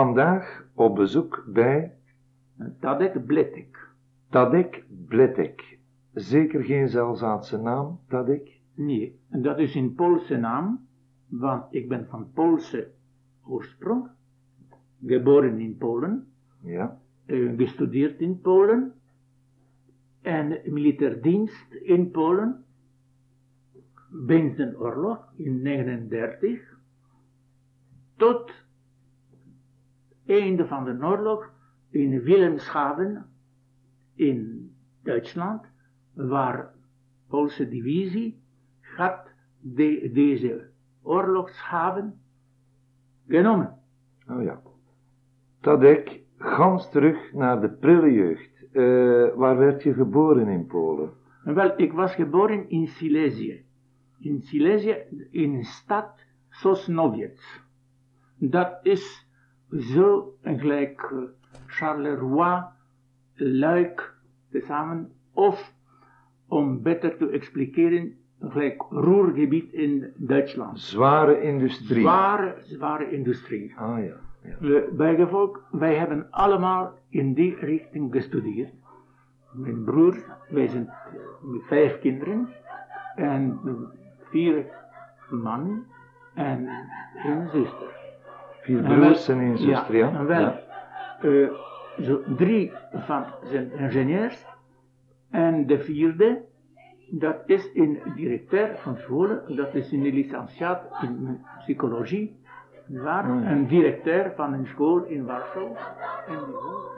Vandaag op bezoek bij Tadek Bletek. Tadek Bletek. Zeker geen Zelzaatse naam, Tadek? Nee, en dat is een Poolse naam, want ik ben van Poolse oorsprong, geboren in Polen, Ja. eh, gestudeerd in Polen en militair dienst in Polen. Binnen de oorlog in 1939 tot einde van de oorlog in Wilhelmshaven in Duitsland, waar Poolse divisie had de, deze oorlogshaven genomen. Oh ja. Tadek, gans terug naar de prille jeugd. Eh, waar werd je geboren in Polen? En Wel, ik was geboren in Silesië. In Silesië, in een stad Sosnowiec. Dat is zo gelijk eh, Charleroi, Luik, tezamen. Of, om beter te expliceren, gelijk Ruhrgebied in Duitsland. Zware industrie. Zware, zware industrie. Ah ja. ja. Eh, Bijgevolg, wij hebben allemaal in die richting gestudeerd. Mijn broer, wij zijn met vijf kinderen en vier man en een zuster. Vier broers en één zuster, ja? en wel, eh, zo drie van zijn ingenieurs en de vierde, dat is een directeur van scholen, dat is een licentiaat in psychologie, waar, ja. een directeur van een school in Warschau. En die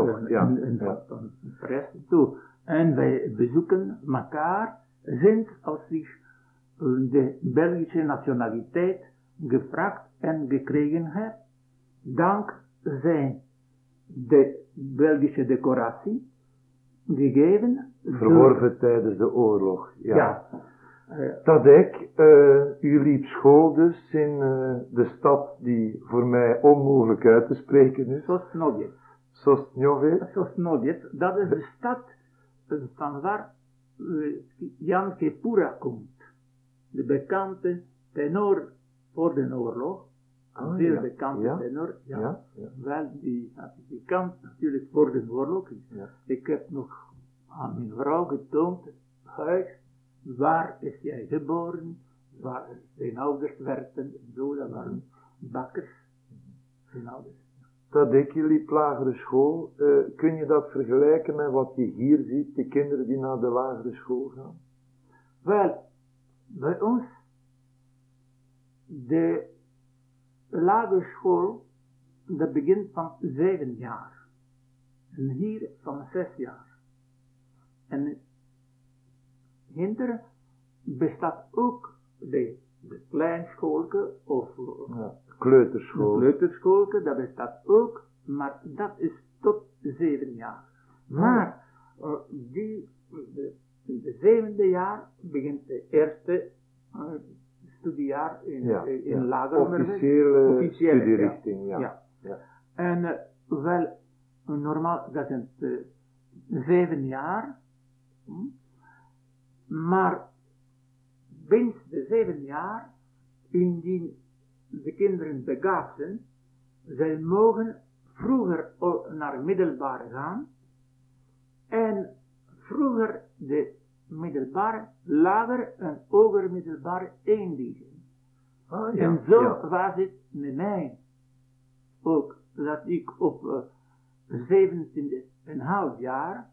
Oh ja, En- toch, en- toe. Wij bezoeken elkaar sinds als zich eh, de Belgische nationaliteit gevraagd en gekregen heeft. Dankzij de Belgische decoratie gegeven. door- Verworven tijdens de oorlog. Ja. Ja. Eh, Tadek, eh, u liep school dus in eh, de stad die voor mij onmogelijk uit te spreken is. Sosnowiec. Sosnowiec, dat is de stad eh, van waar eh, Jan Kepura komt. De bekende tenor voor de oorlog. Ah, zeer ja. Ja. tenor. Ja. Ja. Wel, die had gekend natuurlijk voor de oorlog. Ik heb nog aan mijn vrouw getoond, huis, waar is jij geboren, waar zijn ouders werkten, en zo, dat waren bakkers. Zijn ouders. Tadek, je liep lagere school. Eh, kun je dat vergelijken met wat je hier ziet, de kinderen die naar de lagere school gaan? Wel, bij ons, de lagere school, dat begint van zeven jaar. En hier van zes jaar. En hinter bestaat ook de, de kleinschoolke of. Kleuterschool. kleuterschoolke, dat bestaat ook, maar dat is tot zeven jaar. Maar eh, die, de, de zevende jaar begint de eerste eh, studiejaar in, Ja, in ja. lager. Officiële Officiële, studierichting, ja. Ja. Ja. En eh, wel, normaal, dat zijn eh, zeven jaar. hm. Maar binnen de zeven jaar, indien de kinderen begaafd zijn, zij mogen vroeger al naar middelbare gaan. En vroeger de middelbare, lager en hoger eindigen. Ah, ja. En zo ja. was het met mij ook. Dat ik op uh, 17,5 jaar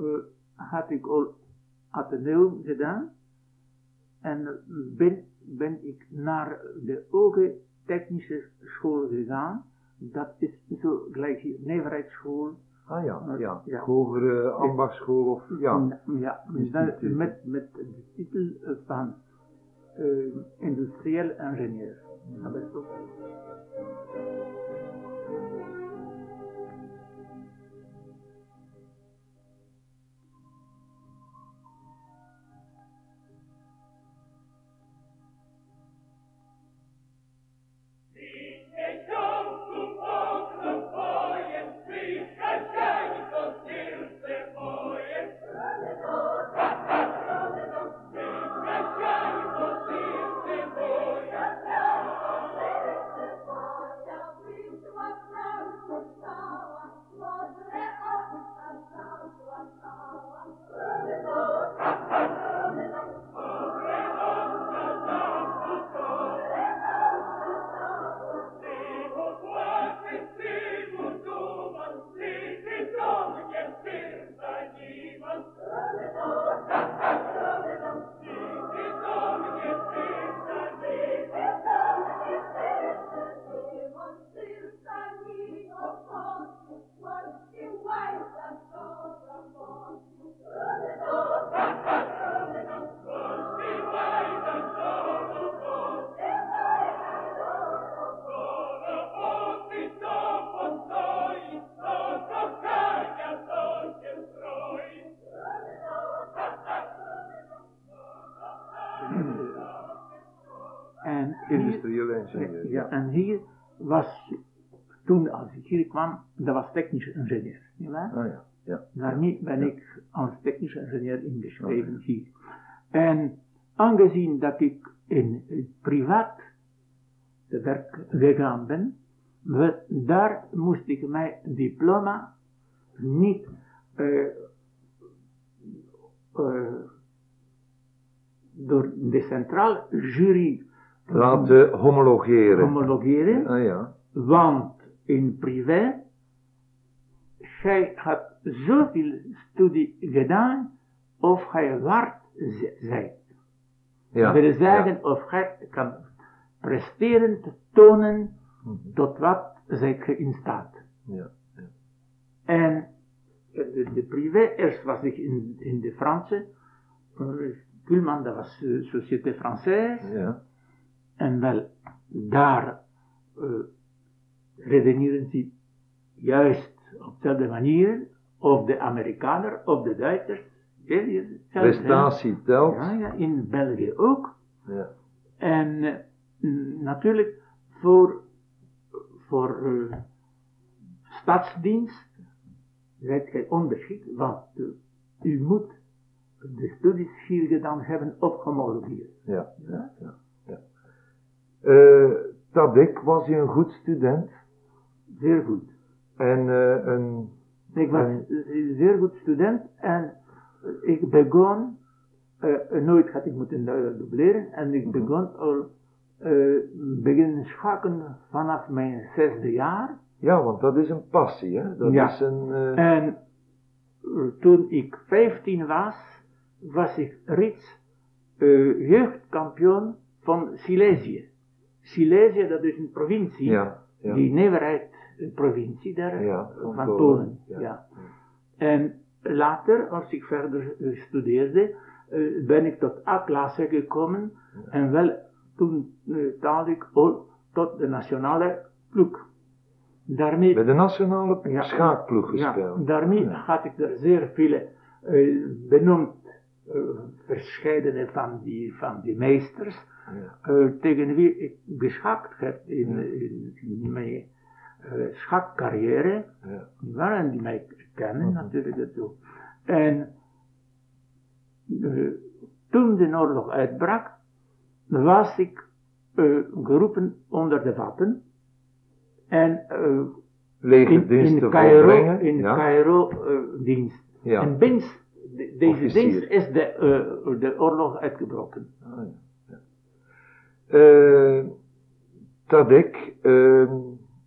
uh, had ik al ateneum gedaan. En ben, ben ik naar de Hoge Technische School gegaan. Dat is zo gelijk hier, Neverheidsschool. Ah ja, ja. Ja. Hogere ambachtschool of ja. ja Instituut. met, met de titel van uh, industrieel ingenieur. Ja, dat is ook. Industrieel ingenieur. ja, en hier was, toen als ik hier kwam, dat was technische ingenieur. nietwaar? Ah ja, ja. Daarmee ben ik als technische ingenieur ingeschreven Oké. hier. En aangezien dat ik in het privaat te werk gegaan ben, we- daar moest ik mijn diploma niet eh, door de centrale jury Laten homologeren. homologeren. Ah ja. Want in privé, gij had zoveel studie gedaan of gij waard zijt. Ja. Dat wil zeggen, of gij kan presteren, te tonen Mhm. tot wat zijt ge in staat. Ja. En de, de privé, eerst was ik in, in de Franse, uh, Pullman, dat was uh, Société Française, Ja. En wel, daar uh, redeneren ze juist op dezelfde manier, of de Amerikaner, of de Duitsers. Prestatie telt. Ja, ja, in België ook. Ja. En eh, natuurlijk voor, voor eh, stadsdienst zijt gij onbeschikt, want u moet de studies hier gedaan hebben of ja, ja, ja. Eh, Tadek, was hij een goed student? Zeer goed. En eh, een... Ik was En- een zeer goed student en ik begon, eh, nooit had ik moeten dubleren, en ik begon al eh beginnen schaken vanaf mijn zesde jaar. Ja, want dat is een passie, hè? Dat Ja. is een... En toen ik 15 was, was ik reeds eh, jeugdkampioen van Silesië. Silesië, dat is een provincie, ja, ja. die neverheid een provincie daar Ja, van. Polen, Ja. En later, als ik verder eh, studeerde, eh, ben ik tot A-klasse gekomen en wel toen uh, taalde ik al tot de nationale ploeg. Daarmee Bij de nationale schaakploeg ja, gespeeld. daarmee had ik er zeer veel eh, benoemd, eh verscheidene van die, van die meesters, Eh, tegen wie ik geschaakt heb in, in, in mijn eh, schakcarrière, Ja. waren die mij kennen Mhm. natuurlijk daartoe. En eh, toen de oorlog uitbrak, was ik geroepen onder de wapen. En in, in Cairo, in ja. Cairo dienst. Ja. En binnen de- deze Officier. dienst is de, de oorlog uitgebroken. Ah, ja. Ja. Eh, Tadek, ehm,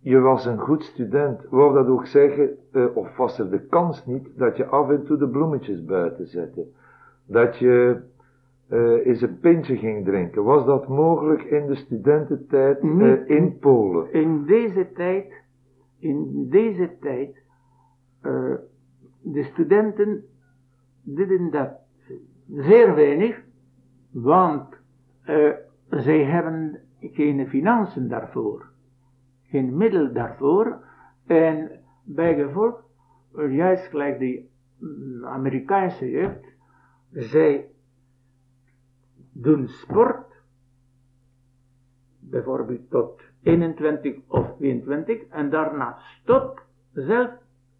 je was een goed student. Wou dat ook zeggen, eh, of was er de kans niet, dat je af en toe de bloemetjes buiten zette? Dat je eh, eens een pintje ging drinken. Was dat mogelijk in de studententijd Niet- in Polen? In deze tijd, in deze tijd, de studenten deden dat zeer weinig, want eh, zij hebben geen financiën daarvoor, geen middel daarvoor, en bijgevolg, juist gelijk die mm, Amerikaanse jeugd, zij doen sport, bijvoorbeeld tot 21 of 22 en daarna stop, zelf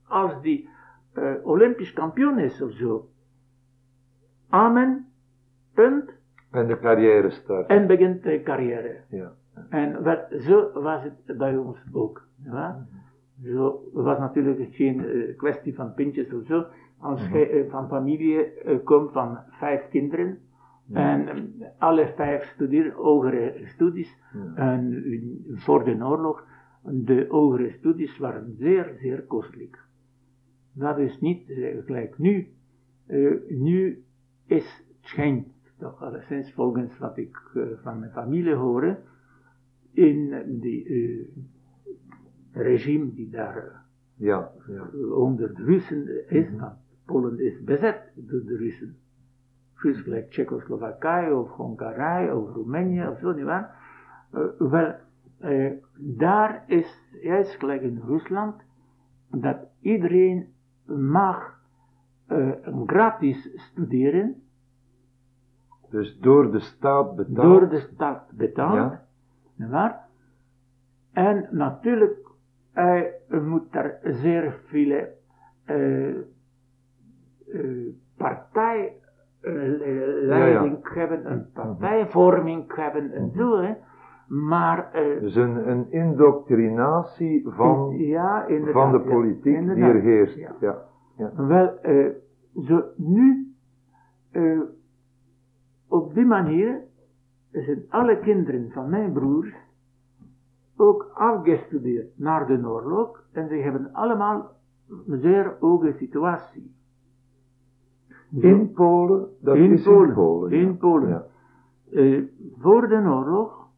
als die eh, Olympisch kampioen is of zo. Amen, punt, En de carrière start. en begint de carrière. Ja. En wel, zo was het bij ons ook. Ja? Zo was natuurlijk geen eh, kwestie van pintjes of zo. Als je eh, van familie eh, komt van vijf kinderen en eh, alle vijf studeren hogere studies. En voor de oorlog, de hogere studies waren zeer, zeer kostelijk. Dat is niet gelijk nu. Nu is het schijnt toch alleszins volgens wat ik eh, van mijn familie hoor, in die eh, regime die daar eh, Ja, ja. onder de Russen is, want Polen is bezet door de Russen. Dus gelijk Tsjechoslowakije of Hongarije of Roemenië of zo, nietwaar? Eh, wel, eh, daar is juist gelijk in Rusland dat iedereen mag eh, gratis studeren Dus door de staat betaald. door de staat betaald. Ja. nietwaar? En natuurlijk, hij moet daar zeer veel eh, eh, partijleiding hebben, een partijvorming hebben en zo. Hè. Maar eh, Dus een, een indoctrinatie van, ja, inderdaad, van de politiek die er heerst. ja. Wel, eh, zo nu, eh, op die manier zijn alle kinderen van mijn broers ook afgestudeerd naar de oorlog en ze hebben allemaal een zeer hoge situatie. In Polen, dat in is Polen. in Polen. In ja. Polen. Ja. Eh, voor de oorlog,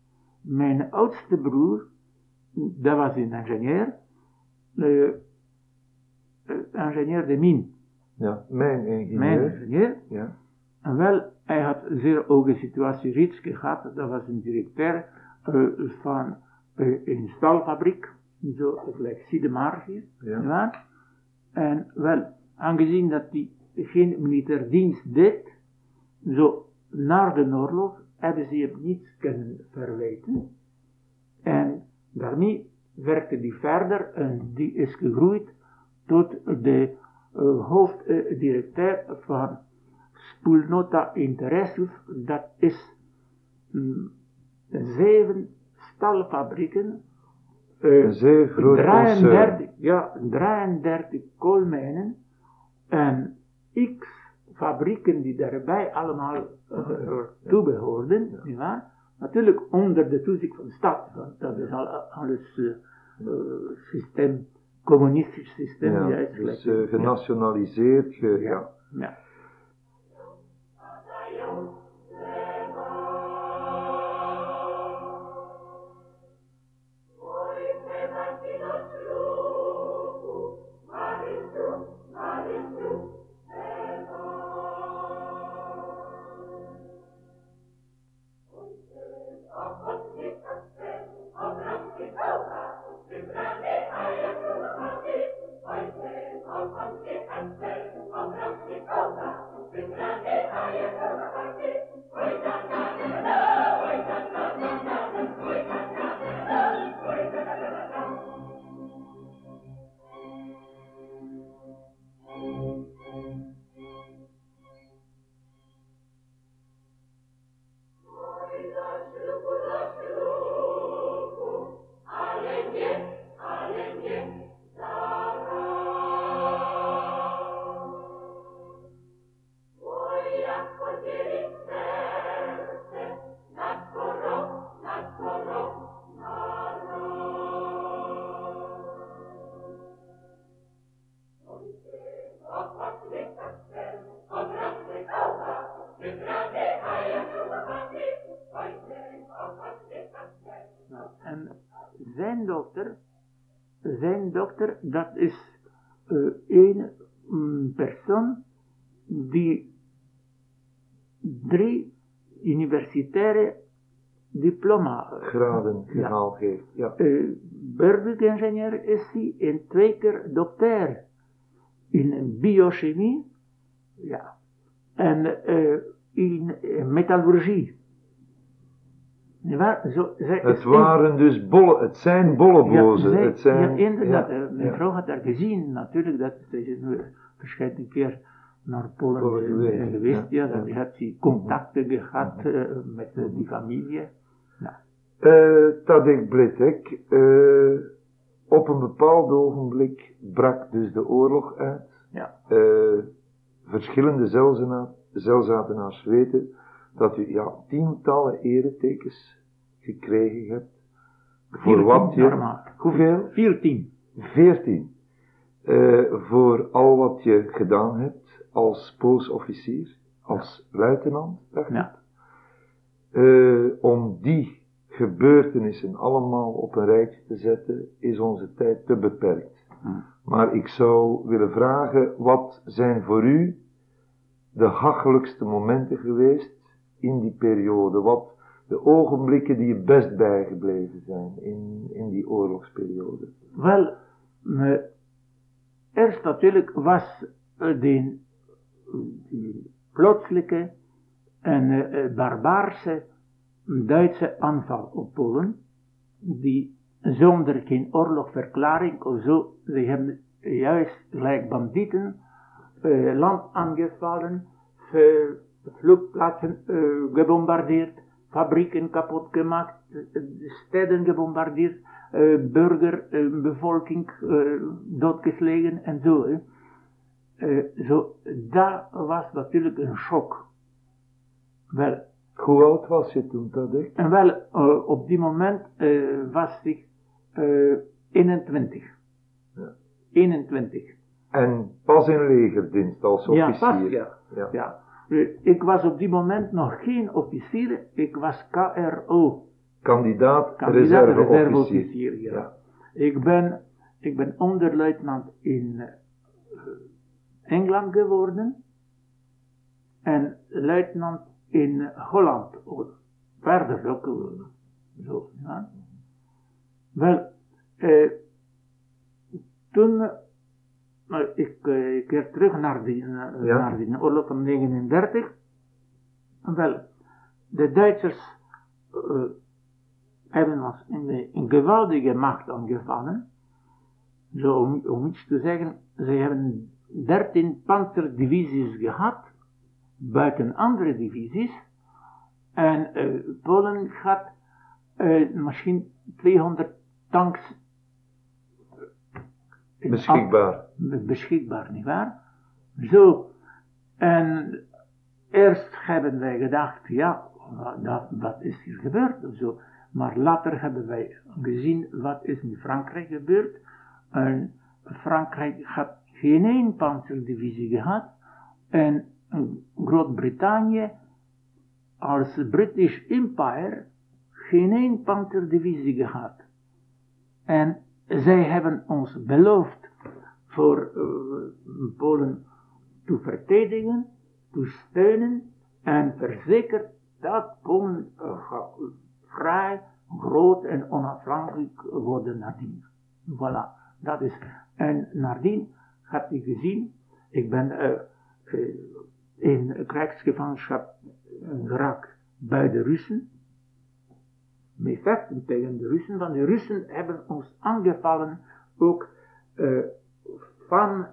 mijn oudste broer, dat was een ingenieur, eh, ingenieur de mine, Ja. Mijn ingenieur. mijn ingenieur, Ja. En wel, hij had een zeer hoge situatie Rietske gehad. Dat was een directeur eh, van eh, een stalfabriek, zo gelijk Siedemar hier. Ja. En wel, aangezien dat hij geen militair dienst deed, zo na de oorlog hebben ze hem niets kunnen verwijten. En daarmee werkte hij verder en die is gegroeid tot de eh, hoofddirecteur van Spoelnota Interessus. Dat is mm, zeven stalfabrieken, eh, Een zeer groot concern. 33, ja, 33 koolmijnen en x fabrieken die daarbij allemaal uh, toebehoorden, nietwaar? Natuurlijk onder de toezicht van de stad, want dat is al, alles eh, eh, systeem, communistisch systeem, Ja, juist. dus genationaliseerd. Ge, ja. ja. Universitaire diploma Graden Ja. gehaald heeft. Ja. eh, burgeringenieur is hij en twee keer dokter in biochemie ja. en eh, in eh, metallurgie. Waar? Zo, zij Het waren dus bolle, het zijn bollebozen. ja, zij- het zijn, ja, inderdaad. ja, mijn ja. vrouw had daar gezien, natuurlijk, dat is nu verschillende keer naar Polen Polen eh, geweest, geweest. ja, Ja, dan ja. had ze contacten gehad eh, met eh, die familie. Eh, Tadek Blitek, eh, op een bepaald ogenblik brak dus de oorlog uit. Ja. Eh, verschillende zelzena- zelzatenaars weten dat u ja, tientallen eretekens gekregen hebt. Voor wat je... Hoeveel? 14. Veertien. Eh, voor al wat je gedaan hebt als poosofficier, als luitenant, dacht ik. Ja. Eh, om die gebeurtenissen allemaal op een rijtje te zetten, is onze tijd te beperkt. Hmm. Maar ik zou willen vragen, wat zijn voor u de hachelijkste momenten geweest in die periode? Wat de ogenblikken die je best bijgebleven zijn in, in die oorlogsperiode? Wel, me, eerst natuurlijk was eh, die, plotselinge en eh, eh, barbaarse Duitse aanval op Polen, die zonder geen oorlogverklaring of zo, ze hebben juist gelijk bandieten eh, land aangevallen, vluchtplaatsen gebombardeerd, fabrieken kapot gemaakt, steden gebombardeerd, burger, bevolking eh, doodgeslagen en zo. Eh, zo. Dat was natuurlijk een shock. Wel, Hoe oud was je toen, Tadek? en wel, eh, op die moment eh, was ik eh 21. Ja. 21. En pas in legerdienst als Ja, officier. pas, ja. Ja. ja. Eh, Ik was op die moment nog geen officier, ik was KRO, Kandidaat, kandidaat reserveofficier. Ja. Ja. Ik, ben, ik ben onderluitenant in Engeland geworden en luitenant in Holland. Verder ook eh, zo. Ja. Wel, eh, toen eh, ik eh, keer terug naar die, eh, Ja. naar die oorlog van 39. Wel, de Duitsers eh, hebben ons in de, een geweldige macht aangevallen. Zo om, om iets te zeggen, ze hebben 13 panzerdivisies gehad, buiten andere divisies. En eh, Polen had eh, misschien 200 tanks in Beschikbaar. beschikbaar, nietwaar? Zo. En eerst hebben wij gedacht, ja, wat, wat is hier gebeurd of zo. Maar later hebben wij gezien wat is in Frankrijk gebeurd. En Frankrijk had geen één panzerdivisie gehad. En Groot-Brittannië als British Empire geen één panzerdivisie gehad. En zij hebben ons beloofd voor eh, Polen te verdedigen, te steunen en verzekerd dat Polen eh, vrij, groot en onafhankelijk worden nadien. Voilà, dat is. En nadien had hij gezien, ik ben eh, eh, in krijgsgevangenschap geraakt bij de Russen mee vechten tegen de Russen, want de Russen hebben ons aangevallen ook eh, van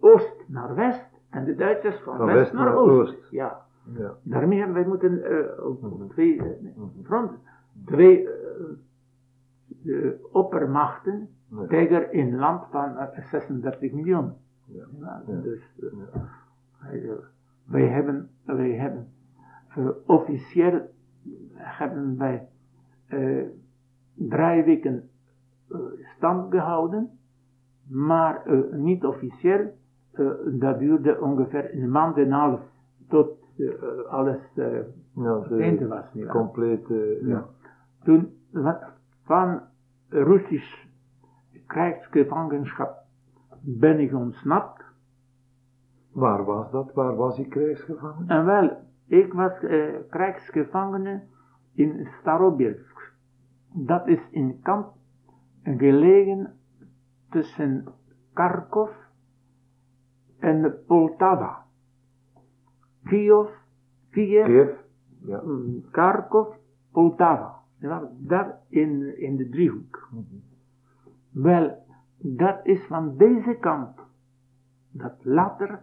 oost naar west en de Duitsers van, Van west, west naar, oost. oost. Ja, Ja. daarmee hebben wij moeten eh, op Mhm. twee eh, fronten, twee eh, oppermachten Tegen een land van eh, 36 miljoen. Ja. Dus eh, wij, eh, wij hebben, wij hebben eh, officieel hebben wij eh, drie weken eh, stand gehouden, maar eh, niet officieel. eh, dat duurde ongeveer een maand en een half tot eh, alles eh Ja, het einde was. Niet compleet, eh, ja. Toen van Russisch krijgsgevangenschap ben ik ontsnapt. Waar was dat? Waar was ik krijgsgevangen? En wel, ik was eh, krijgsgevangene in Starobelsk. Dat is een kamp gelegen tussen Kharkov en Poltava. Kiev, Kiev, Kiev? Ja. Kharkov, Poltava. Daar in, in de driehoek. Wel, dat is van deze kamp dat later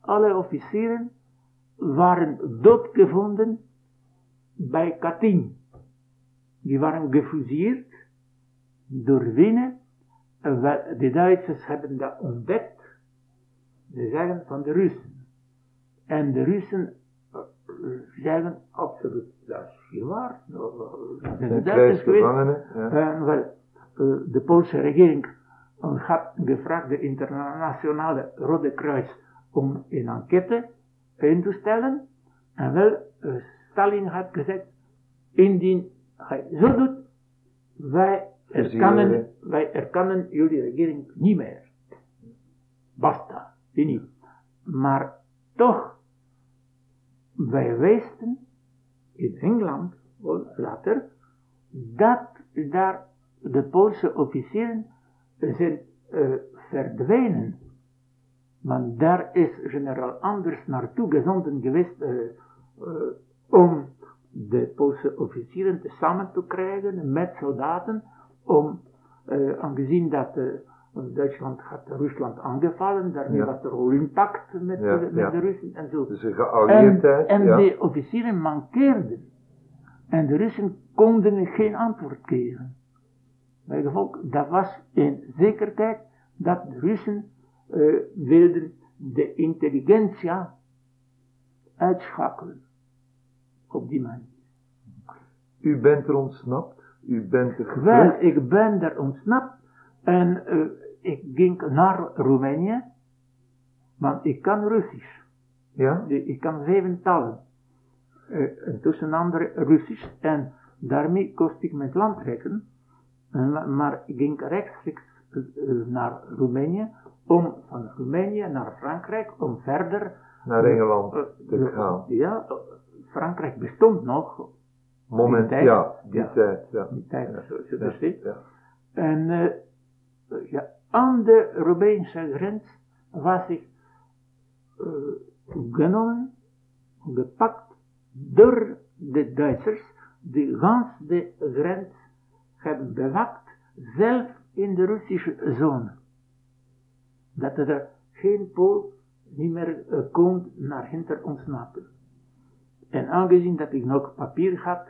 alle officieren waren doodgevonden bij Katyn. Die waren gefusilleerd door Wenen. De Duitsers hebben dat ontdekt. Ze zeggen van de Russen. En de Russen eh, zeggen absoluut, dat is waar. Dat zijn de Duitsers geweest. Ja. En wel, eh, de Poolse regering eh, had gevraagd de internationale Rode Kruis om een enquête in te stellen. En wel, eh, Stalin had gezegd, indien hij zo doet, wij erkennen, Fusilleren. wij erkennen jullie regering niet meer. Basta, fini. Maar toch, wij wisten in Engeland, later, dat daar de Poolse officieren zijn eh, verdwenen. Want daar is generaal Anders naartoe gezonden geweest eh, om de Poolse officieren te samen te krijgen met soldaten, om, aangezien dat Duitsland had Rusland aangevallen, daarmee Ja. was er al impact met, Ja, de, met ja. de Russen en zo. Dus een En, geallieerdheid. en ja. de officieren mankeerden. En de Russen konden geen antwoord geven. Bij gevolg, dat was in zekerheid dat de Russen eh, wilden de intelligentia uitschakelen. Op die manier. U bent er ontsnapt. U bent er Wel, ik ben er ontsnapt en eh, ik ging naar Roemenië, want ik kan Russisch. Ja? De- Ik kan zeven talen. Eh, en tussen andere Russisch. En daarmee kost ik mijn land trekken. Maar ik ging rechtstreeks eh, eh, naar Roemenië. Om van Roemenië naar Frankrijk. Om verder Naar Engeland eh, te eh, gaan. Ja, Frankrijk bestond nog. Moment, die tijd. ja, die Ja. tijd. Ja. Die tijd, Ja. Ja. te zien. Ja. En ja, aan de Roemeense grens was ik eh, genomen, gepakt door de Duitsers, die gans de grens hebben bewaakt, zelf in de Russische zone. Dat er geen Pool niet meer eh, kon naar hinter ontsnappen. En aangezien dat ik nog papier had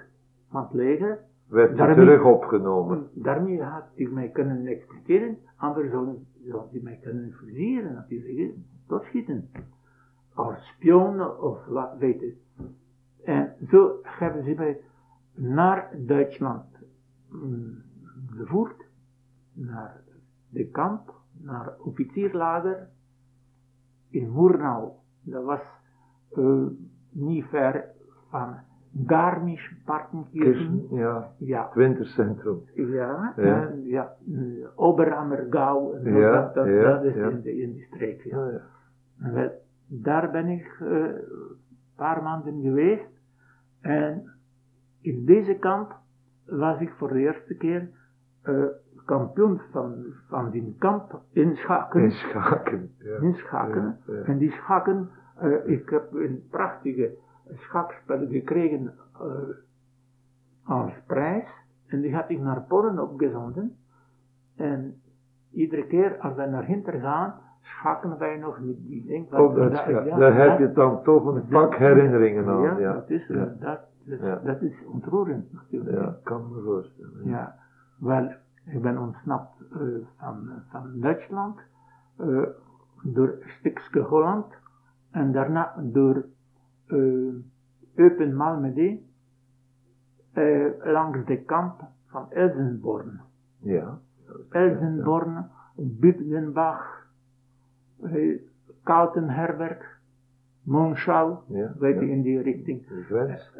van het leger, Werd Daarmee- terug opgenomen. Daarmee had ik mij kunnen expliceren, anders zouden die mij kunnen fuseren natuurlijk, doodschieten. Als spion of wat weet ik. En zo hebben ze mij naar Duitsland gevoerd, naar de kamp, naar officierlager in Murnau. Dat was eh, niet ver van Garmisch-Partenkirchen. Kirchen, ja. Ja, Het wintercentrum. ja, Ja. eh, Oberammergau, Ja, dat, dat, ja, dat is in, de, in die streek. Ja. Wel, daar ben ik eh, een paar maanden geweest en in deze kamp was ik voor de eerste keer eh, kampioen van, van die kamp in Schaken. In Schaken. Ja. In Schaken. Ja, ja. En die Schaken, eh, ik heb een prachtige schakspel gekregen eh, als prijs. En die had ik naar Polen opgezonden. En iedere keer als wij naar Hinter gaan, schaken wij nog met die ding. Oh, dat, is- ja, daar heb je dan toch een pak herinneringen aan. Ja, Ja, dat is, dat, dat, Ja. dat is ontroerend natuurlijk. Ja, kan me voorstellen. Ja, wel, ik ben ontsnapt eh, van, van Duitsland, eh, door een stukje Holland en daarna door uh, Eupen Malmedy, langs de kamp van Elsenborn. Ja. Elsenborn, Bütgenbach, eh, Kaltenherberg, Monschau, Ja, weet ja. je, in die richting.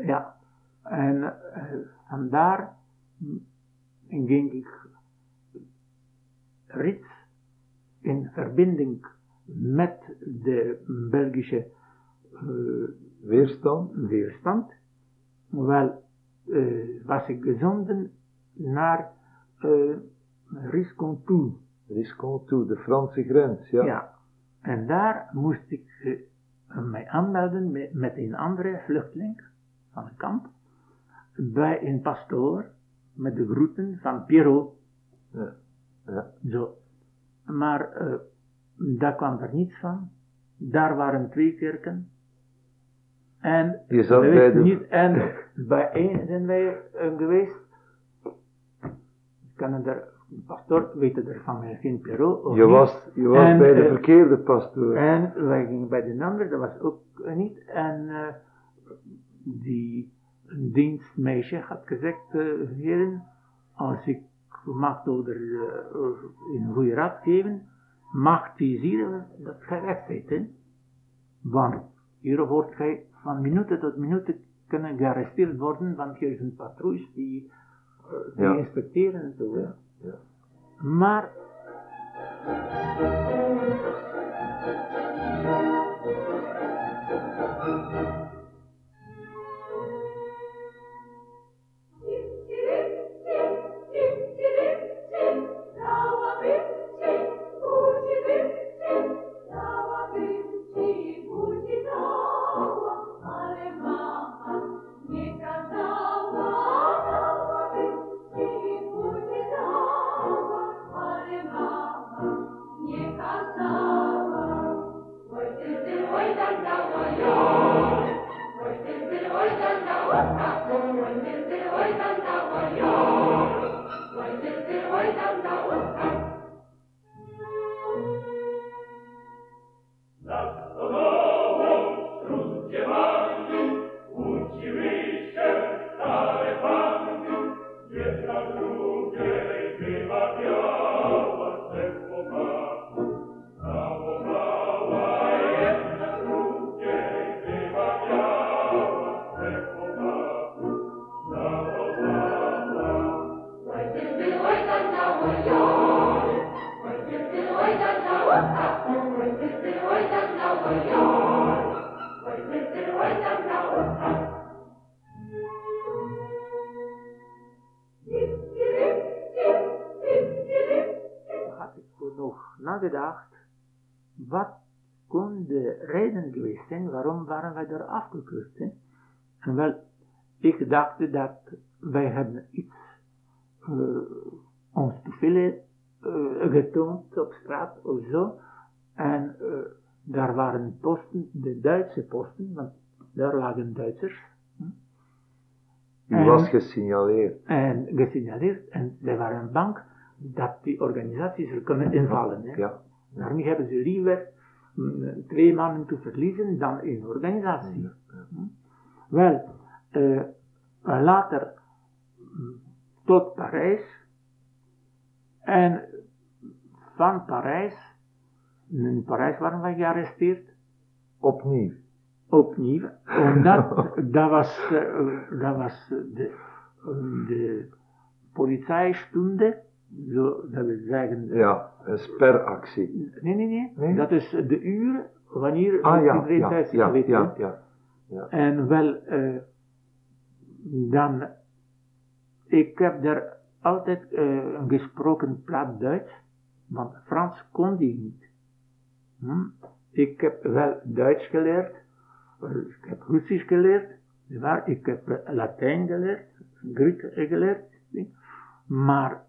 Ja, en eh, vandaar mm, ging ik rits in verbinding met de Belgische eh, Weerstand? weerstand, wel eh, was ik gezonden naar uh, Riscontoul. Riscontoul, de Franse grens, ja. Ja. En daar moest ik eh, mij aanmelden met, met een andere vluchteling van het kamp bij een pastoor met de groeten van Pierrot. Ja. ja. Zo. Maar eh, daar kwam er niets van. Daar waren twee kerken. En Je zat we bij de- niet, en bij één zijn wij eh, geweest. Kan er, de pastoor weet er van mij geen Pierrot. Je was, je was En, bij de eh, verkeerde pastoor. En wij gingen bij de ander, dat was ook niet. En eh, die dienstmeisje had gezegd, heren, als ik mag door er, eh, een goede raad geven, mag die zien dat gij. Hè? Want hier wordt gij van minute tot minute kunnen gearresteerd worden, want hier zijn patrouilles die, eh, die Ja. inspecteren en zo. ja. Maar wat kon de reden geweest zijn, waarom waren wij er afgekeurd? En wel, ik dacht dat wij hebben iets eh, ons te veel eh, getoond op straat of zo. En eh, daar waren posten, de Duitse posten, want daar lagen Duitsers. U was gesignaleerd. en gesignaleerd en zij waren bang dat die organisaties er kunnen invallen. Hè. Ja. Daarmee hebben ze liever mm, twee mannen te verliezen dan één organisatie. Ja, Hm? Wel, eh, later mm, tot Parijs en van Parijs, in Parijs waren wij gearresteerd, Opnieuw. opnieuw, omdat dat was, eh, dat was de, de polizeistunde, zo, dat wil zeggen, Ja, een speractie. nee, nee, nee, Nee? dat is de uur wanneer Ah ja, ja, thuis ja, weet, ja, hè. ja. En wel, eh, dan, ik heb daar altijd eh, gesproken plaat Duits, want Frans kon die niet. Hm? Ik heb wel Duits geleerd, ik heb Russisch geleerd, ik heb Latijn geleerd, Griek geleerd, maar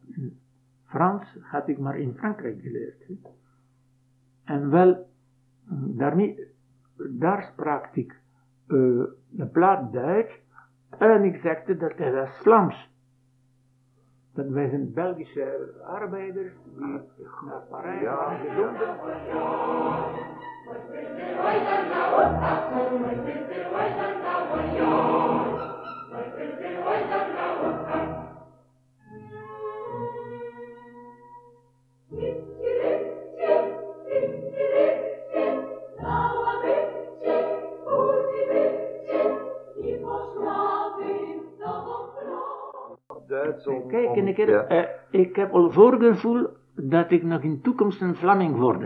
Frans had ik maar in Frankrijk geleerd. En wel, daarmee, daar sprak ik eh, een plaat Duits en ik zegde dat hij was Vlaams. Dat wij zijn Belgische arbeiders die naar Parijs Ja, waren gezonden. Duits om... Kijk, en ik heb, ja. eh, ik heb al voorgevoel dat ik nog in de toekomst een Vlaming word.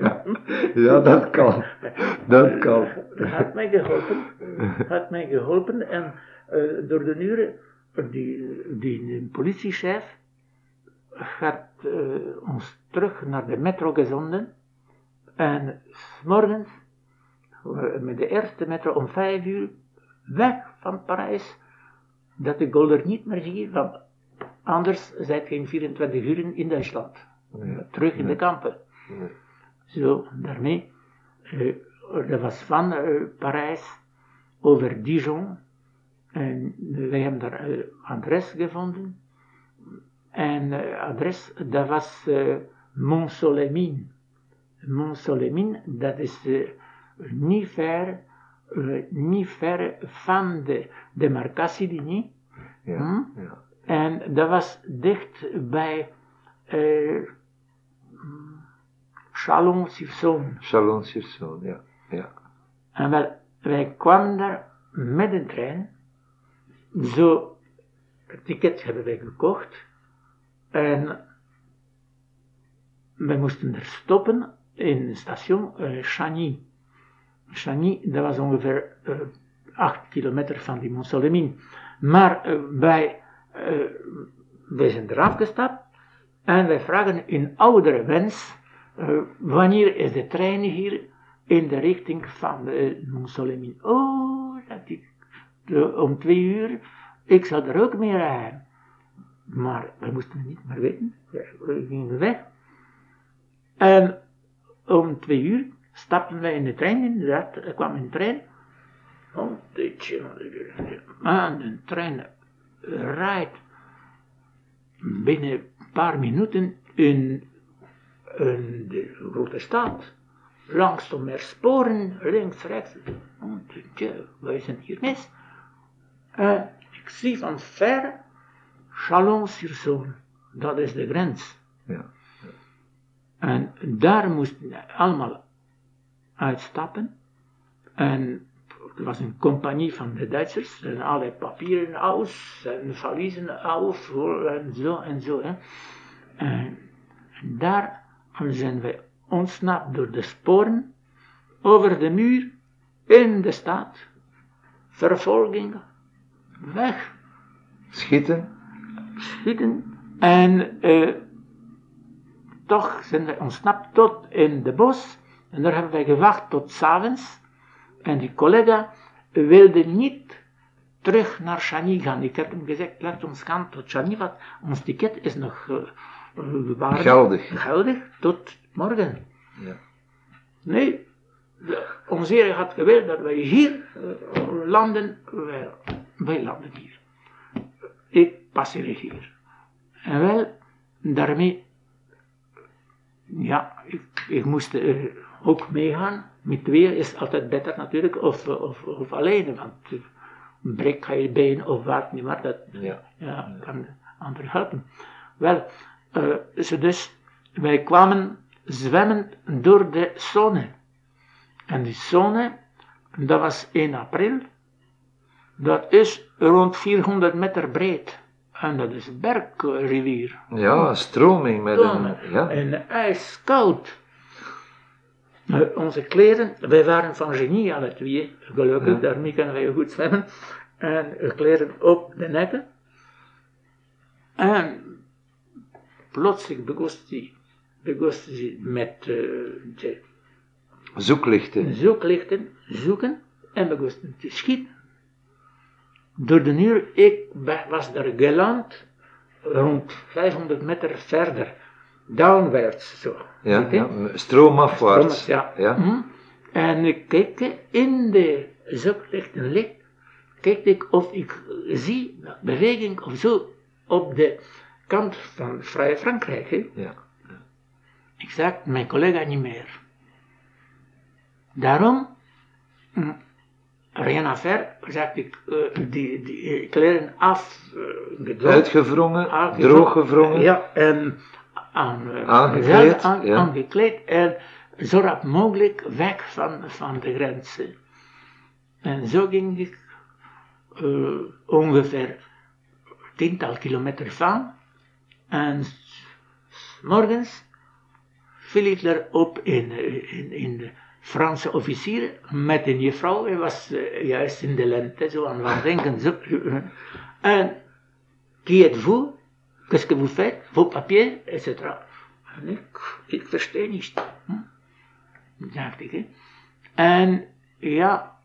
ja. ja, dat kan. Dat kan. Dat had mij geholpen. Had mij geholpen en eh, door de uren, die, die politiechef eh, ons terug naar de metro gezonden. En s morgens, eh, met de eerste metro om vijf uur, weg van Parijs, dat de Golder niet meer zie, want anders zijt geen 24 uur in Duitsland. Nee. Terug in de kampen. Nee. Zo, daarmee, eh, dat was van eh, Parijs over Dijon. En wij hebben daar eh, adres gevonden. En eh, adres, dat was eh Mont-Solemin. Mont-Solemin, dat is eh, niet ver, eh, niet ver van de demarcatielinie. Ja. Hm? Ja. En dat was dicht bij eh Chalon-sur-Saône. Chalon-sur-Saône, ja. ja. En wel, wij kwamen daar met een trein. Zo, het ticket hebben wij gekocht. En wij moesten er stoppen in het station eh, Chagny. Chagny, dat was ongeveer eh 8 kilometer van die Mont-Solemin. Maar eh, wij, eh, wij zijn eraf gestapt en wij vragen in oudere wens, eh, wanneer is de trein hier in de richting van de? Oh, dat ik, om twee uur, ik zal er ook mee rijden. Maar we moesten het niet meer weten, we gingen weg. En om twee uur stapten wij in de trein, inderdaad, er kwam een trein. Oh, dit, en de trein rijdt binnen een paar minuten in, in de grote stad. Langs de meer sporen, links, rechts. Oh, tje, wij zijn hier mis. En ik zie van ver Chalon-sur-Saône. Dat is de grens. Ja. En daar moesten allemaal uitstappen. En er was een compagnie van de Duitsers. En alle papieren aus. En valiezen af. En zo en zo. Hè. En, en daar zijn we ontsnapt door de sporen. Over de muur. In de stad. Vervolging. Weg. Schieten. Schieten. En eh, toch zijn wij ontsnapt tot in de bos. En daar hebben wij gewacht tot s'avonds. En die collega wilde niet terug naar Chani gaan. Ik heb hem gezegd, laat ons gaan tot Chani, want ons ticket is nog eh, eh, waardig- Geldig. geldig tot morgen. Ja. Nee, onze Heer had gewild dat wij hier eh, landen. Wij, wij landen hier. Ik passeer hier. En wel, daarmee, ja, ik, ik moest ook meegaan. Met twee is altijd beter natuurlijk, of, of, of alleen, want eh, breek je je been of wat niet, maar dat Ja. ja, kan de ander helpen. Wel, eh, zo dus, wij kwamen zwemmend door de zone. En die zone, dat was 1 april, dat is rond 400 meter breed. En dat is bergrivier. Ja, stroming met een... Ja. En ijskoud. Onze kleren, wij waren van genie alle twee, gelukkig, Ja. daarmee kunnen wij goed zwemmen. En eh, kleren op de nekken. En plotseling hij, begon hij met eh, Zoeklichten. zoeklichten zoeken en begon hij te schieten. Door de uur, ik was daar geland, rond 500 meter verder, downwards zo. Ja. Stroomafwaarts. Ja. Ja. Mhm. En ik keek in de zoeklichten licht, keek ik of ik zie beweging of zo op de kant van Vrije Frankrijk. Ja. Ik zag mijn collega niet meer. Daarom, hm, rien à faire, zag ik eh, die, die eh, kleren. Uitgewrongen, Aangevrongen. drooggevrongen. Ja, en aan, eh, Aangekleed, zelf aan- ja. aangekleed en zo rap mogelijk weg van, van de grenzen. En zo ging ik eh, ongeveer tiental kilometer van. En morgens viel ik erop in, eh, in, in de Franse officier met een juffrouw. Hij was juist in de lente, zo aan het denken. Zo, en qui êtes-vous? Qu'est-ce que vous faites? Vos papiers? Etc. En ik, ik verstehe niet. Hm? Dacht ik, hè. En ja,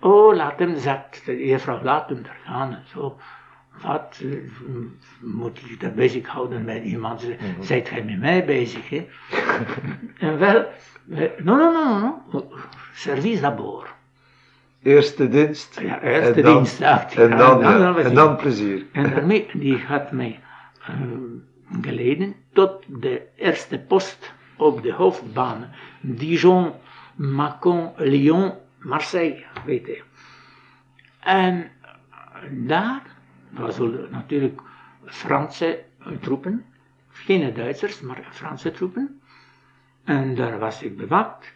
oh, laat hem zat. De juffrouw, laat hem er gaan en zo. Wat, eh, moet je daar bezighouden met iemand? Ze- Zijt gij met mij bezig, hè? en wel, eh, no, no, no, no, no, service d'abord. Eerste dienst. Ja, eerste en dan, dienst. En dan, en dan plezier. En daarmee, die had mij eh, geleden tot de eerste post op de hoofdbaan. Dijon, Macon, Lyon, Marseille, weet je. En daar was natuurlijk Franse troepen, geen Duitsers, maar Franse troepen. En daar was ik bewaakt.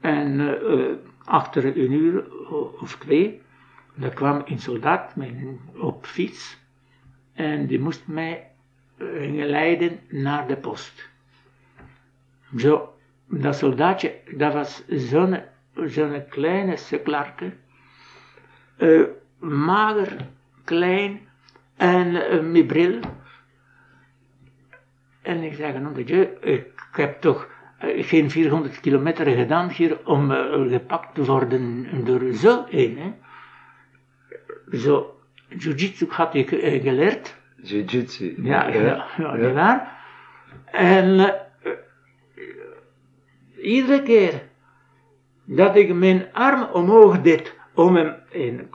En eh, eh, achter een uur of twee, daar kwam een soldaat met op fiets. En die moest mij eh, geleiden naar de post. Zo, dat soldaatje, dat was zo'n zo'n kleine suklarke. eh, mager, klein en eh, met bril. En ik zei, non de Dieu, ik heb toch geen 400 kilometer gedaan hier om eh, gepakt te worden door zo een. Hè. Zo, jiu-jitsu had ik eh, geleerd. Jiu-jitsu. Ja, ja, ja, niet waar. En eh, iedere keer dat ik mijn arm omhoog deed om hem een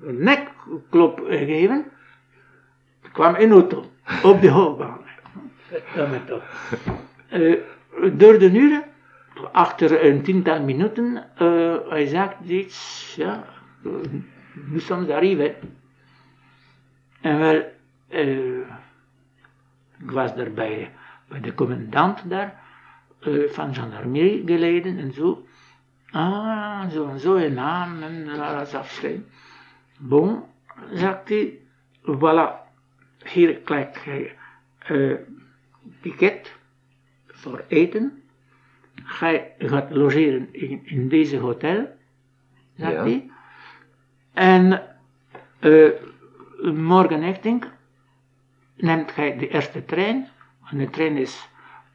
nekklop te geven, kwam een auto op de hoofdbaan. Dat me toch. Door de uren, achter een tiental minuten, eh, hij zegt iets, ja, nous sommes arrivés. En wel, eh, ik was daar bij, de commandant daar, eh, van gendarmerie geleden en zo. Ah, zo en zo, en naam en dat afscheid. Bon, zegt hij, voilà, hier je eh ticket voor eten. Gij gaat logeren in, in deze hotel, zegt Ja. hij. En eh, morgen echtink neemt gij de eerste trein. En de trein is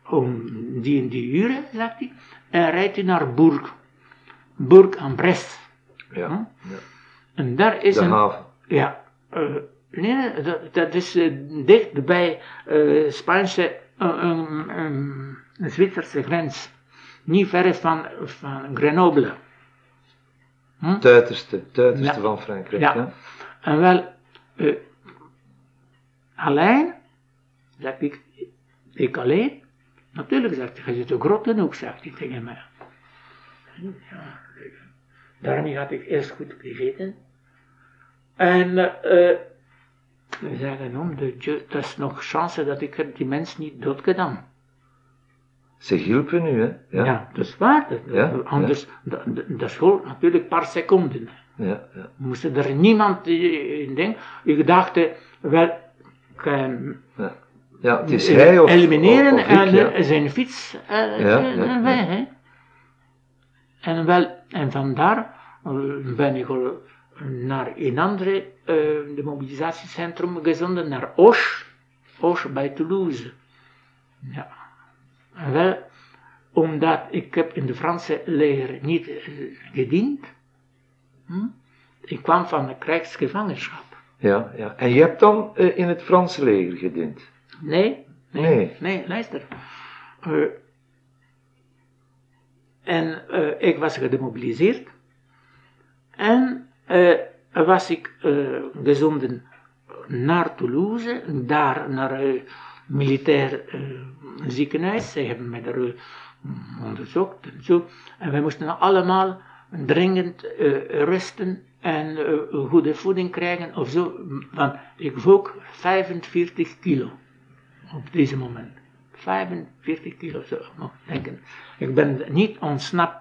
om die en die uren, zegt hij. En rijdt u naar Bourg. Bourg en Brest. Ja. Hm? En daar is De een... haven. Ja, eh, nee, dat, dat is eh, dicht bij Spaanse, een- een- een Zwitserse grens. Niet ver van, van Grenoble. Hm? Het uiterste, het uiterste Ja. van Frankrijk. Ja. Ja. En wel, eh, alleen, zeg ik, ik alleen, natuurlijk zegt hij, je zit een grote hoek, zegt hij tegen mij. Ja, daarmee had ik eerst goed gegeten. En eh we zeggen, om de Dieu, dat is nog chance dat ik die mens niet dood gedaan. Ze hielpen u, hè? Ja, Ja. dat is waar. Dat, Ja, anders, is gewoon natuurlijk een paar seconden. Ja, ja. Moest er niemand eh, in denken. Ik dacht, eh, wel, ja. ja het is eh, hij of, elimineren of, of ik, en ja. eh, zijn fiets eh, Ja, eh, ja, ja. weg. Hè. En, wel, en vandaar eh, ben ik al naar een andere eh, de mobilisatiecentrum gezonden, naar Auch, Auch bij Toulouse. Ja. Wel, omdat ik heb in de Franse leger niet eh, gediend. Hm? Ik kwam van de krijgsgevangenschap. Ja, ja. En je hebt dan eh, in het Franse leger gediend? Nee, nee, Nee. nee, luister. En ik was gedemobiliseerd. En was ik eh, gezonden naar Toulouse, daar naar een militair eh, ziekenhuis. Zij hebben mij daar eh, onderzocht en zo. En wij moesten allemaal dringend eh, rusten en eh, goede voeding krijgen of zo. Want ik woog 45 kilo op deze moment. 45 kilo, zo nog denken. Ik ben niet ontsnapt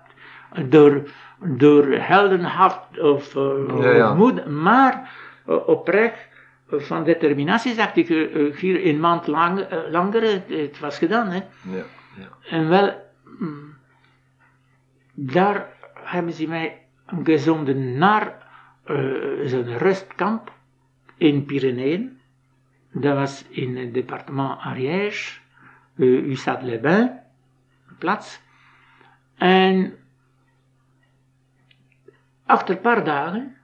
door, door heldenhaft of, eh, Ja, ja. of moed, maar eh, oprecht van determinatie zag ik eh, eh, hier een maand lang, eh, langer, het, het was gedaan. Hè. Ja, ja. En wel, mm, daar hebben ze mij gezonden naar eh, zo'n rustkamp in Pyreneeën. Dat was in het departement Ariège, uh, Ussat-les-Bains, plaats. En achter een paar dagen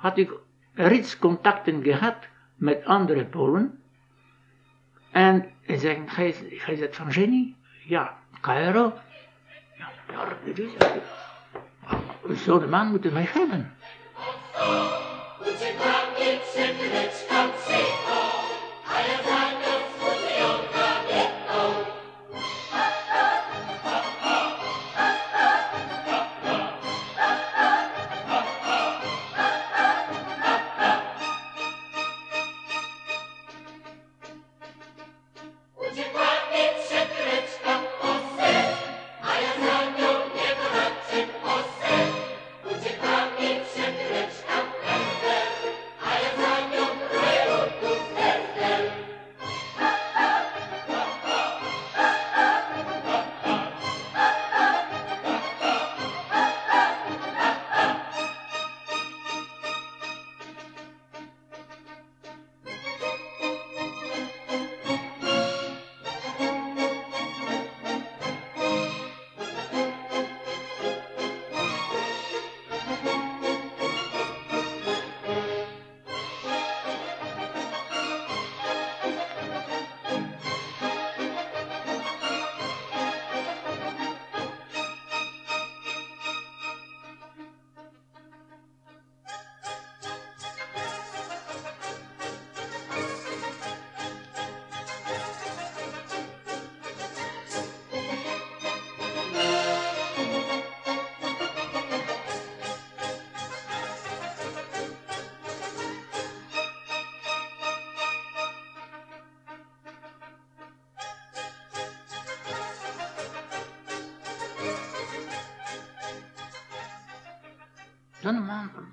had ik reeds contacten gehad met andere Polen. En ze zeggen, gij, bent van Genie? Ja, Cairo? Ja, daar, is het. Man moeten wij hebben.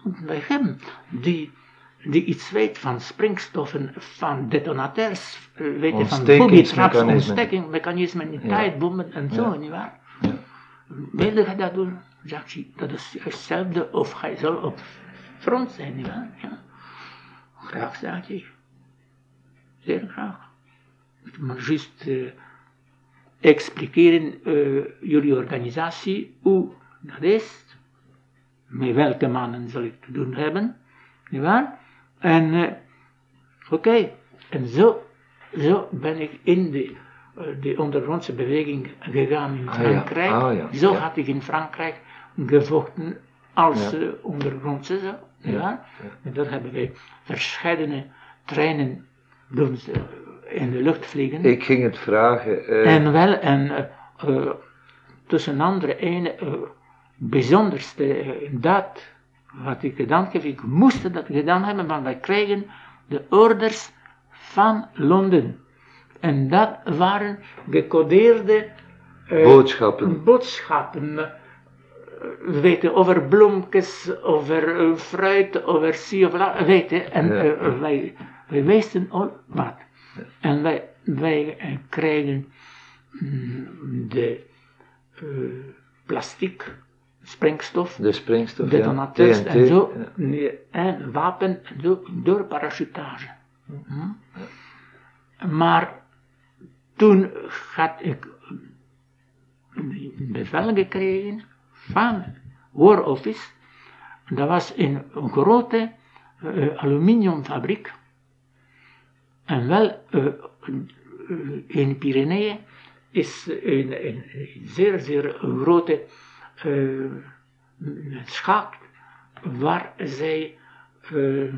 Wij hebben die, die iets weet van springstoffen, van detonateurs, eh, weet je, van booby-traps, in Ja. tijdbommen en zo, nietwaar? Ja. Wilde hij dat doen? Zegt hij, dat is hetzelfde of hij zal op front zijn, nietwaar? Ja. Graag, zegt hij. Zeer graag. Maar juist eh, expliceren eh, jullie organisatie, hoe dat is, met welke mannen zal ik te doen hebben, nietwaar? En eh, oké, en zo, zo ben ik in de, eh, de ondergrondse beweging gegaan in Ah, ja. Frankrijk. Ah, ja. Zo Ja. had ik in Frankrijk gevochten als eh, ondergrondse, zo, nietwaar? ja. En daar hebben wij verschillende treinen doen in de lucht vliegen. Ik ging het vragen. En wel, en tussen andere een eh, bijzonderste eh, daad wat ik gedaan heb, ik moest dat gedaan hebben, want wij kregen de orders van Londen. En dat waren gecodeerde eh, Boodschappen. boodschappen. eh, weten, over bloemkes, over fruit, over zie of la, weten. En Ja, wij, wij wisten al wat. En wij, wij kregen mm, de plastic, springstof, De springstof. detonateurs ja. En zo, nee, en wapen en zo, door parachutage. Hm? Maar toen had ik een bevel gekregen van War Office. Dat was in een grote eh, aluminiumfabriek. En wel eh, eh, in Pyreneeën is een, een, een zeer, zeer grote schacht waar zij eh,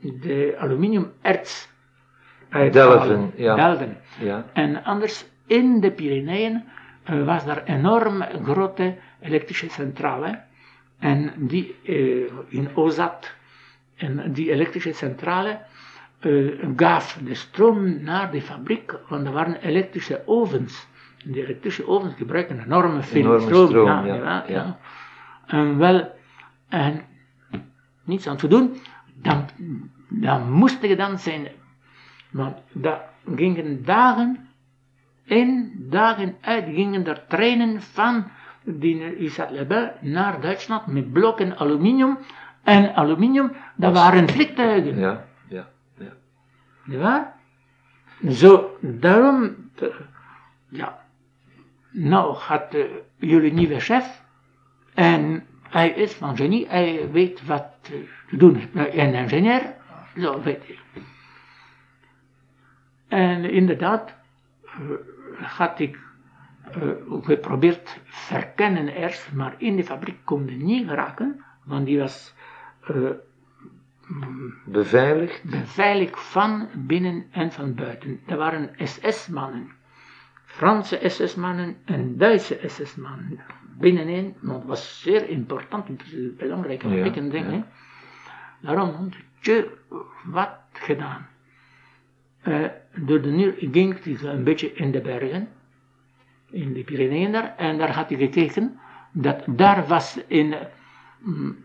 de aluminiumerts. Delven, ja. Delven. Ja. En anders in de Pyreneeën eh, was daar enorm grote elektrische centrale. En die in Ozat. En die elektrische centrale gaf de stroom naar de fabriek, want er waren elektrische ovens. Die elektrische ovens gebruiken enorme veel Enorme stroom. stroom, ja, ja. En wel, en niets aan te doen. dan, dan moest je dan zijn. Want dat gingen dagen in, dagen uit, gingen er treinen van die Isat Lebel naar Duitsland met blokken aluminium. En aluminium, dat waren vliegtuigen. Ja, ja, ja. Niet waar? Zo, daarom, eh, ja, nou gaat eh, jullie nieuwe chef en hij is van genie, hij weet wat eh, te doen. Een ingenieur, zo weet hij. En inderdaad, eh, had ik geprobeerd verkennen eerst, maar in de fabriek kon je niet geraken, want die was Beveiligd. beveiligd van binnen en van buiten. Er waren SS-mannen, Franse SS-mannen en Duitse SS-mannen. Binnenin, want het was zeer important, het is een belangrijke Ja, ding, ja. Daarom had je wat gedaan. Eh, door de muur ging hij een beetje in de bergen, in de Pyreneeën daar, en daar had hij gekeken, dat daar was in mm,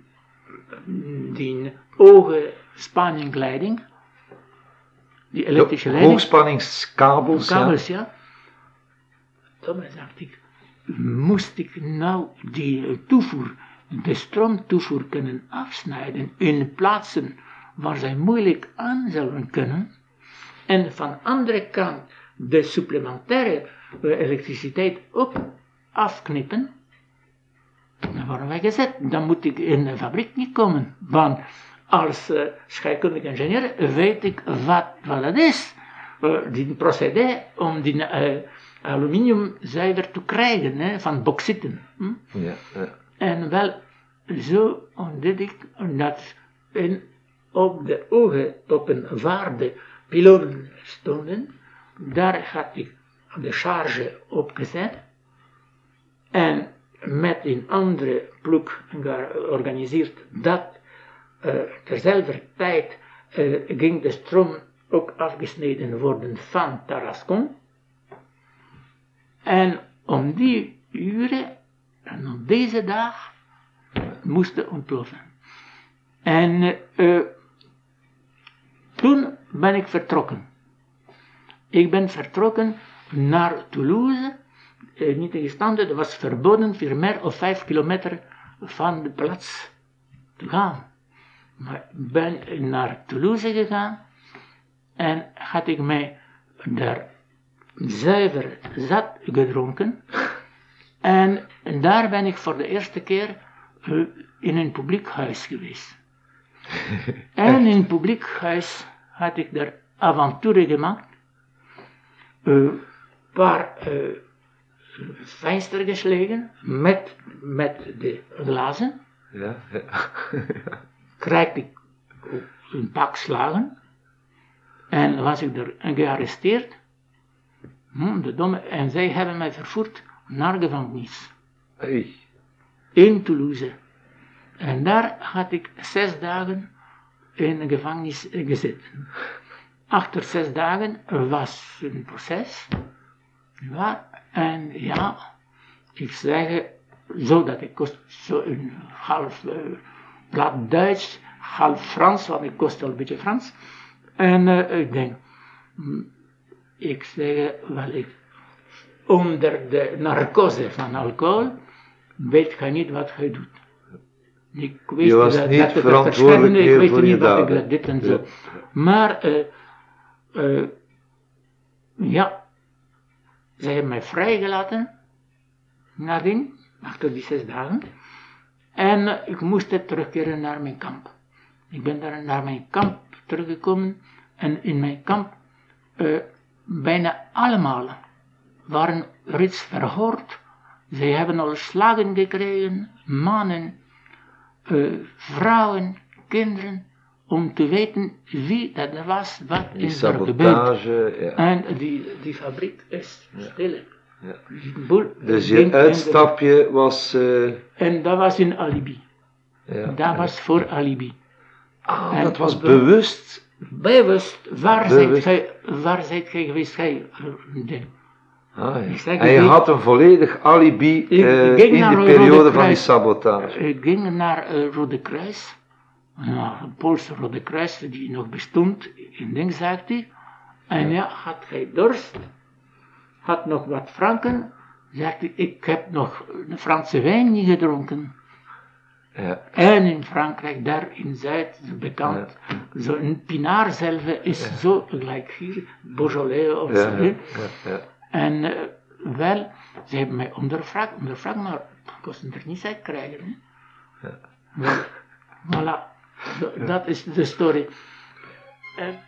die hoge spanningsleiding, die elektrische De leiding, hoogspanningskabels. ja. kabels, ja. Toen dacht ik, moest ik nou die toevoer, de stroomtoevoer kunnen afsnijden in plaatsen waar zij moeilijk aan zullen kunnen, en van andere kant de supplementaire eh, elektriciteit ook afknippen, dan worden wij gezet. Dan moet ik in de fabriek niet komen. Want als uh, scheikundig ingenieur weet ik wat, wat het is. Uh, die procedé om die aluminium zuiver te krijgen hè, van bauxieten. Hm? Ja, ja. En wel, zo ontdekte ik dat in, op de oogtoppen waar de pilonen stonden, daar had ik de charge opgezet. En met een andere ploeg georganiseerd dat uh, terzelfde tijd uh, ging de stroom ook afgesneden worden van Tarascon. En om die uren en op deze dag moesten ontploffen. En uh, toen ben ik vertrokken. Ik ben vertrokken naar Toulouse eh, niet tegenstaande, het was verboden voor meer of vijf kilometer van de plaats te gaan. Maar ik ben naar Toulouse gegaan en had ik mij daar zuiver zat gedronken. En daar ben ik voor de eerste keer uh, in een publiek huis geweest. en in een publiek huis had ik daar avonturen gemaakt. Een uh, paar uh, venster geslagen met, met de glazen. Ja, ja. Krijg ik een pak slagen. En was ik er gearresteerd. Hm, de domme, en zij hebben mij vervoerd naar de gevangenis. Hey. In Toulouse. En daar had ik zes dagen in de gevangenis gezeten. Achter zes dagen was een proces. Ja, en ja, ik zeg, zodat ik kost zo een half uh, blad Duits, half Frans, want ik kost al een beetje Frans. En uh, ik denk, ik zeg, wel, ik, onder de narcose van alcohol, weet je niet wat je doet. Ik weet je was dat, niet dat verantwoordelijk ik weet voor niet wat daden. ik dit en zo. Maar, uh, ja, ze hebben mij vrijgelaten, nadien, achter die zes dagen. En uh, ik moest terugkeren naar mijn kamp. Ik ben daar naar mijn kamp teruggekomen en in mijn kamp bijna allemaal waren reeds verhoord. Zij hebben al slagen gekregen, mannen, uh, vrouwen, kinderen, om te weten wie dat was, wat Die is er gebeurd. ja. En die, die fabriek is stil. Ja. Dus je uitstapje was... eh, En dat was een alibi. ja. Dat was voor alibi. Ah, en dat was bewust. Bewust, waar Bewust. zijt gij, waar zijt gij geweest, gij? eh, Ah, ja. Zeg, je ik- had een volledig alibi Ik eh, in de Rode periode van die sabotage. Ik ging naar uh, Rode Kruis, naar een Poolse Rode Kruis die nog bestond in ding, zegt hij. En ja, had hij dorst, had nog wat franken, zegt hij, ik heb nog een Franse wijn niet gedronken. Ja. En in Frankrijk, daar in Zuid, bekend, zo'n Pinard zelf is zo, gelijk hier, Beaujolais of Ja, zo. ja, ja, ja. En eh, wel, ze hebben mij ondervraagd, ondervraagd, maar ik kon er niet uit krijgen. Hè. Wel, voilà, dat is de story. En,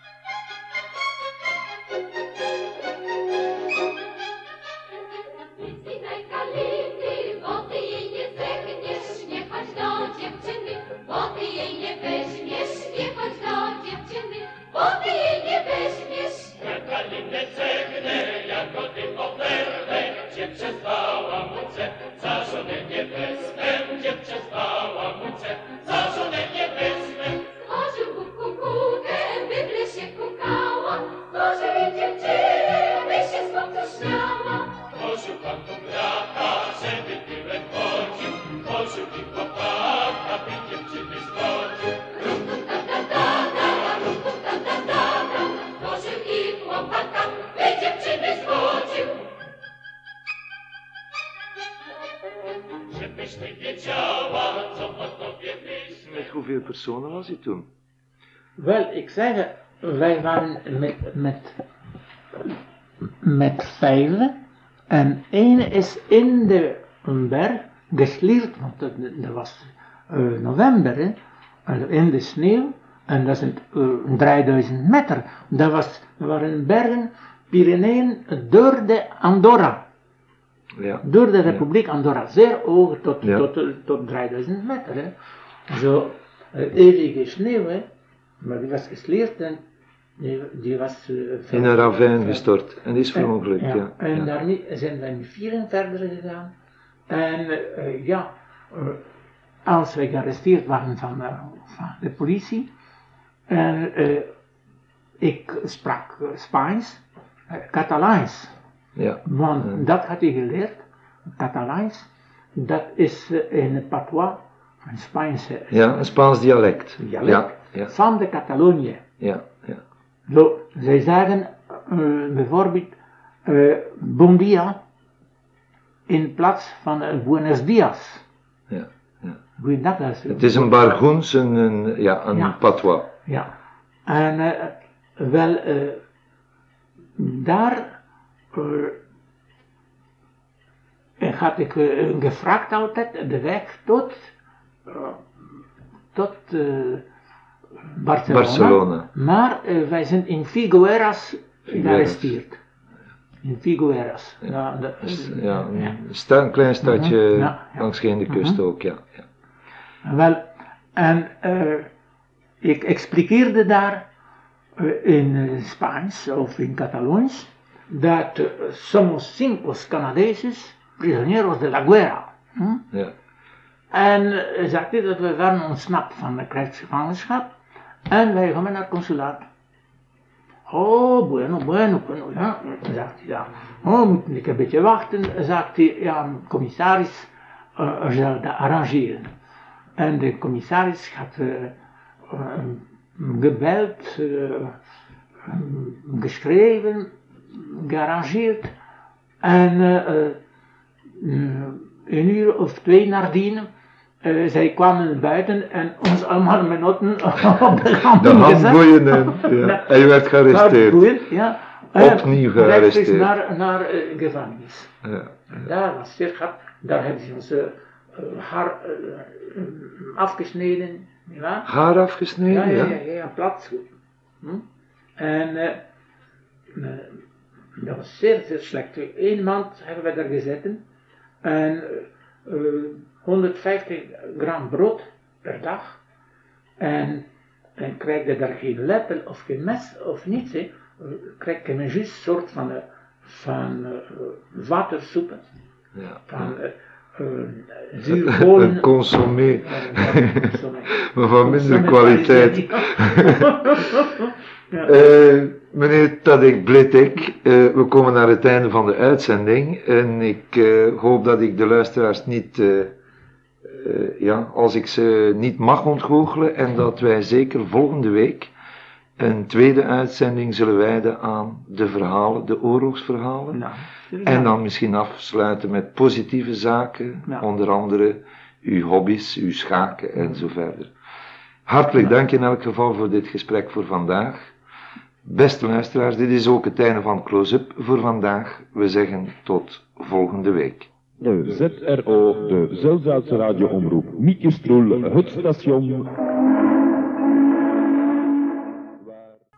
nim nie cegnę, jako tylko perłę, gdzie przespała muce, za żonę niebieską, gdzie przespała muce, za żonę niebieską. Stworzył kubką kółkę, e, bydle się kukała, stworzył jej dziewczynę, by się spokojniała. Stworzył pan tu brata, żeby tyłem chodził, stworzył ich Met hoeveel personen was hij toen? wel, ik zeg, wij waren met, met, met vijven. En één is in de berg geslierd, want dat, was eh, november, hè, in de sneeuw. En dat is een, eh, 3000 meter. Dat, was, waren bergen, Pyreneeën, door de Andorra. Ja. Door de Republiek Andorra, zeer hoog tot, tot, tot 3000 meter. Hè. Zo eh, eeuwige sneeuw, hè. maar die was gesleerd en die, die was... eh, In een ravijn ver- gestort en is en- verongelukt, ja. ja. En ja. daarmee zijn wij met vieren verder gegaan. En eh, ja, eh, als wij gearresteerd waren van, eh, van de politie, en eh, ik sprak eh, Spaans, eh, Catalaans. Ja. Want dat had hij geleerd, Catalaans, dat is eh, in het patois, een Spaanse ja, een Spaans dialect. dialect, Ja, ja, van de Catalonië. ja, ja. Zo, zij zeggen eh, bijvoorbeeld eh, bon dia in plaats van eh, buenos dias. ja, ja. Goeiedag. dat is- Het is een Bargoens, een, een, ja, een Ja. patois. Ja. En eh, wel, eh, daar eh, had ik eh, gevraagd altijd de weg tot, tot eh, Barcelona. Barcelona. Maar wij zijn in Figueras gearresteerd. In Figueras. Ja, Ja, een, klein stadje Mhm, ja. langs de kust ook, ja. ja. Wel, en ik expliqueerde daar in Spaans of in Cataloons dat eh, somos cinco canadeses prisioneros de la guerra. Hm? ja. En eh, zegt hij dat we waren ontsnapt van de krijgsgevangenschap en wij gaan naar het consulaat. Oh, bueno, bueno, bueno, ja, zegt hij ja. Oh, moet ik een beetje wachten, zegt hij, ja, commissaris eh, zal dat arrangeren. En de commissaris had eh, eh, gebeld, eh, geschreven, gearrangeerd. En eh, eh, een uur of twee nadien, eh, zij kwamen buiten en ons allemaal met noten op de De handen gezet. handboeien en, ja. en je werd gearresteerd. Handboeien, ja. Opnieuw gearresteerd. naar, naar eh, gevangenis. Ja. En daar was zeer grap. Daar hebben ze ons eh, eh, haar afgesneden. Ja. Haar afgesneden, Ja, ja. ja, ja, ja, plat. Hm? En eh, dat was zeer, zeer slecht. Eén maand hebben we daar gezeten en eh, eh, 150 gram brood per dag. En, en krijg je daar geen lepel of geen mes of niets, hè. Eh, krijg je een juist soort van, eh, van watersoep, ja. van zuurkolen. Een consommé, maar van minder kwaliteit. Ja. Meneer Tadek Blitek, eh, we komen naar het einde van de uitzending en ik eh, hoop dat ik de luisteraars niet eh, ja, als ik ze niet mag ontgoochelen en dat wij zeker volgende week een tweede uitzending zullen wijden aan de verhalen, de oorlogsverhalen. Nou, En dan misschien afsluiten met positieve zaken, onder andere uw hobby's, uw schaken en zo verder. Hartelijk dank in elk geval voor dit gesprek voor vandaag. Beste luisteraars, dit is ook het einde van Close-up voor vandaag. We zeggen tot volgende week. De ZRO, de Zelzaatse radioomroep Mieke Stroel, het station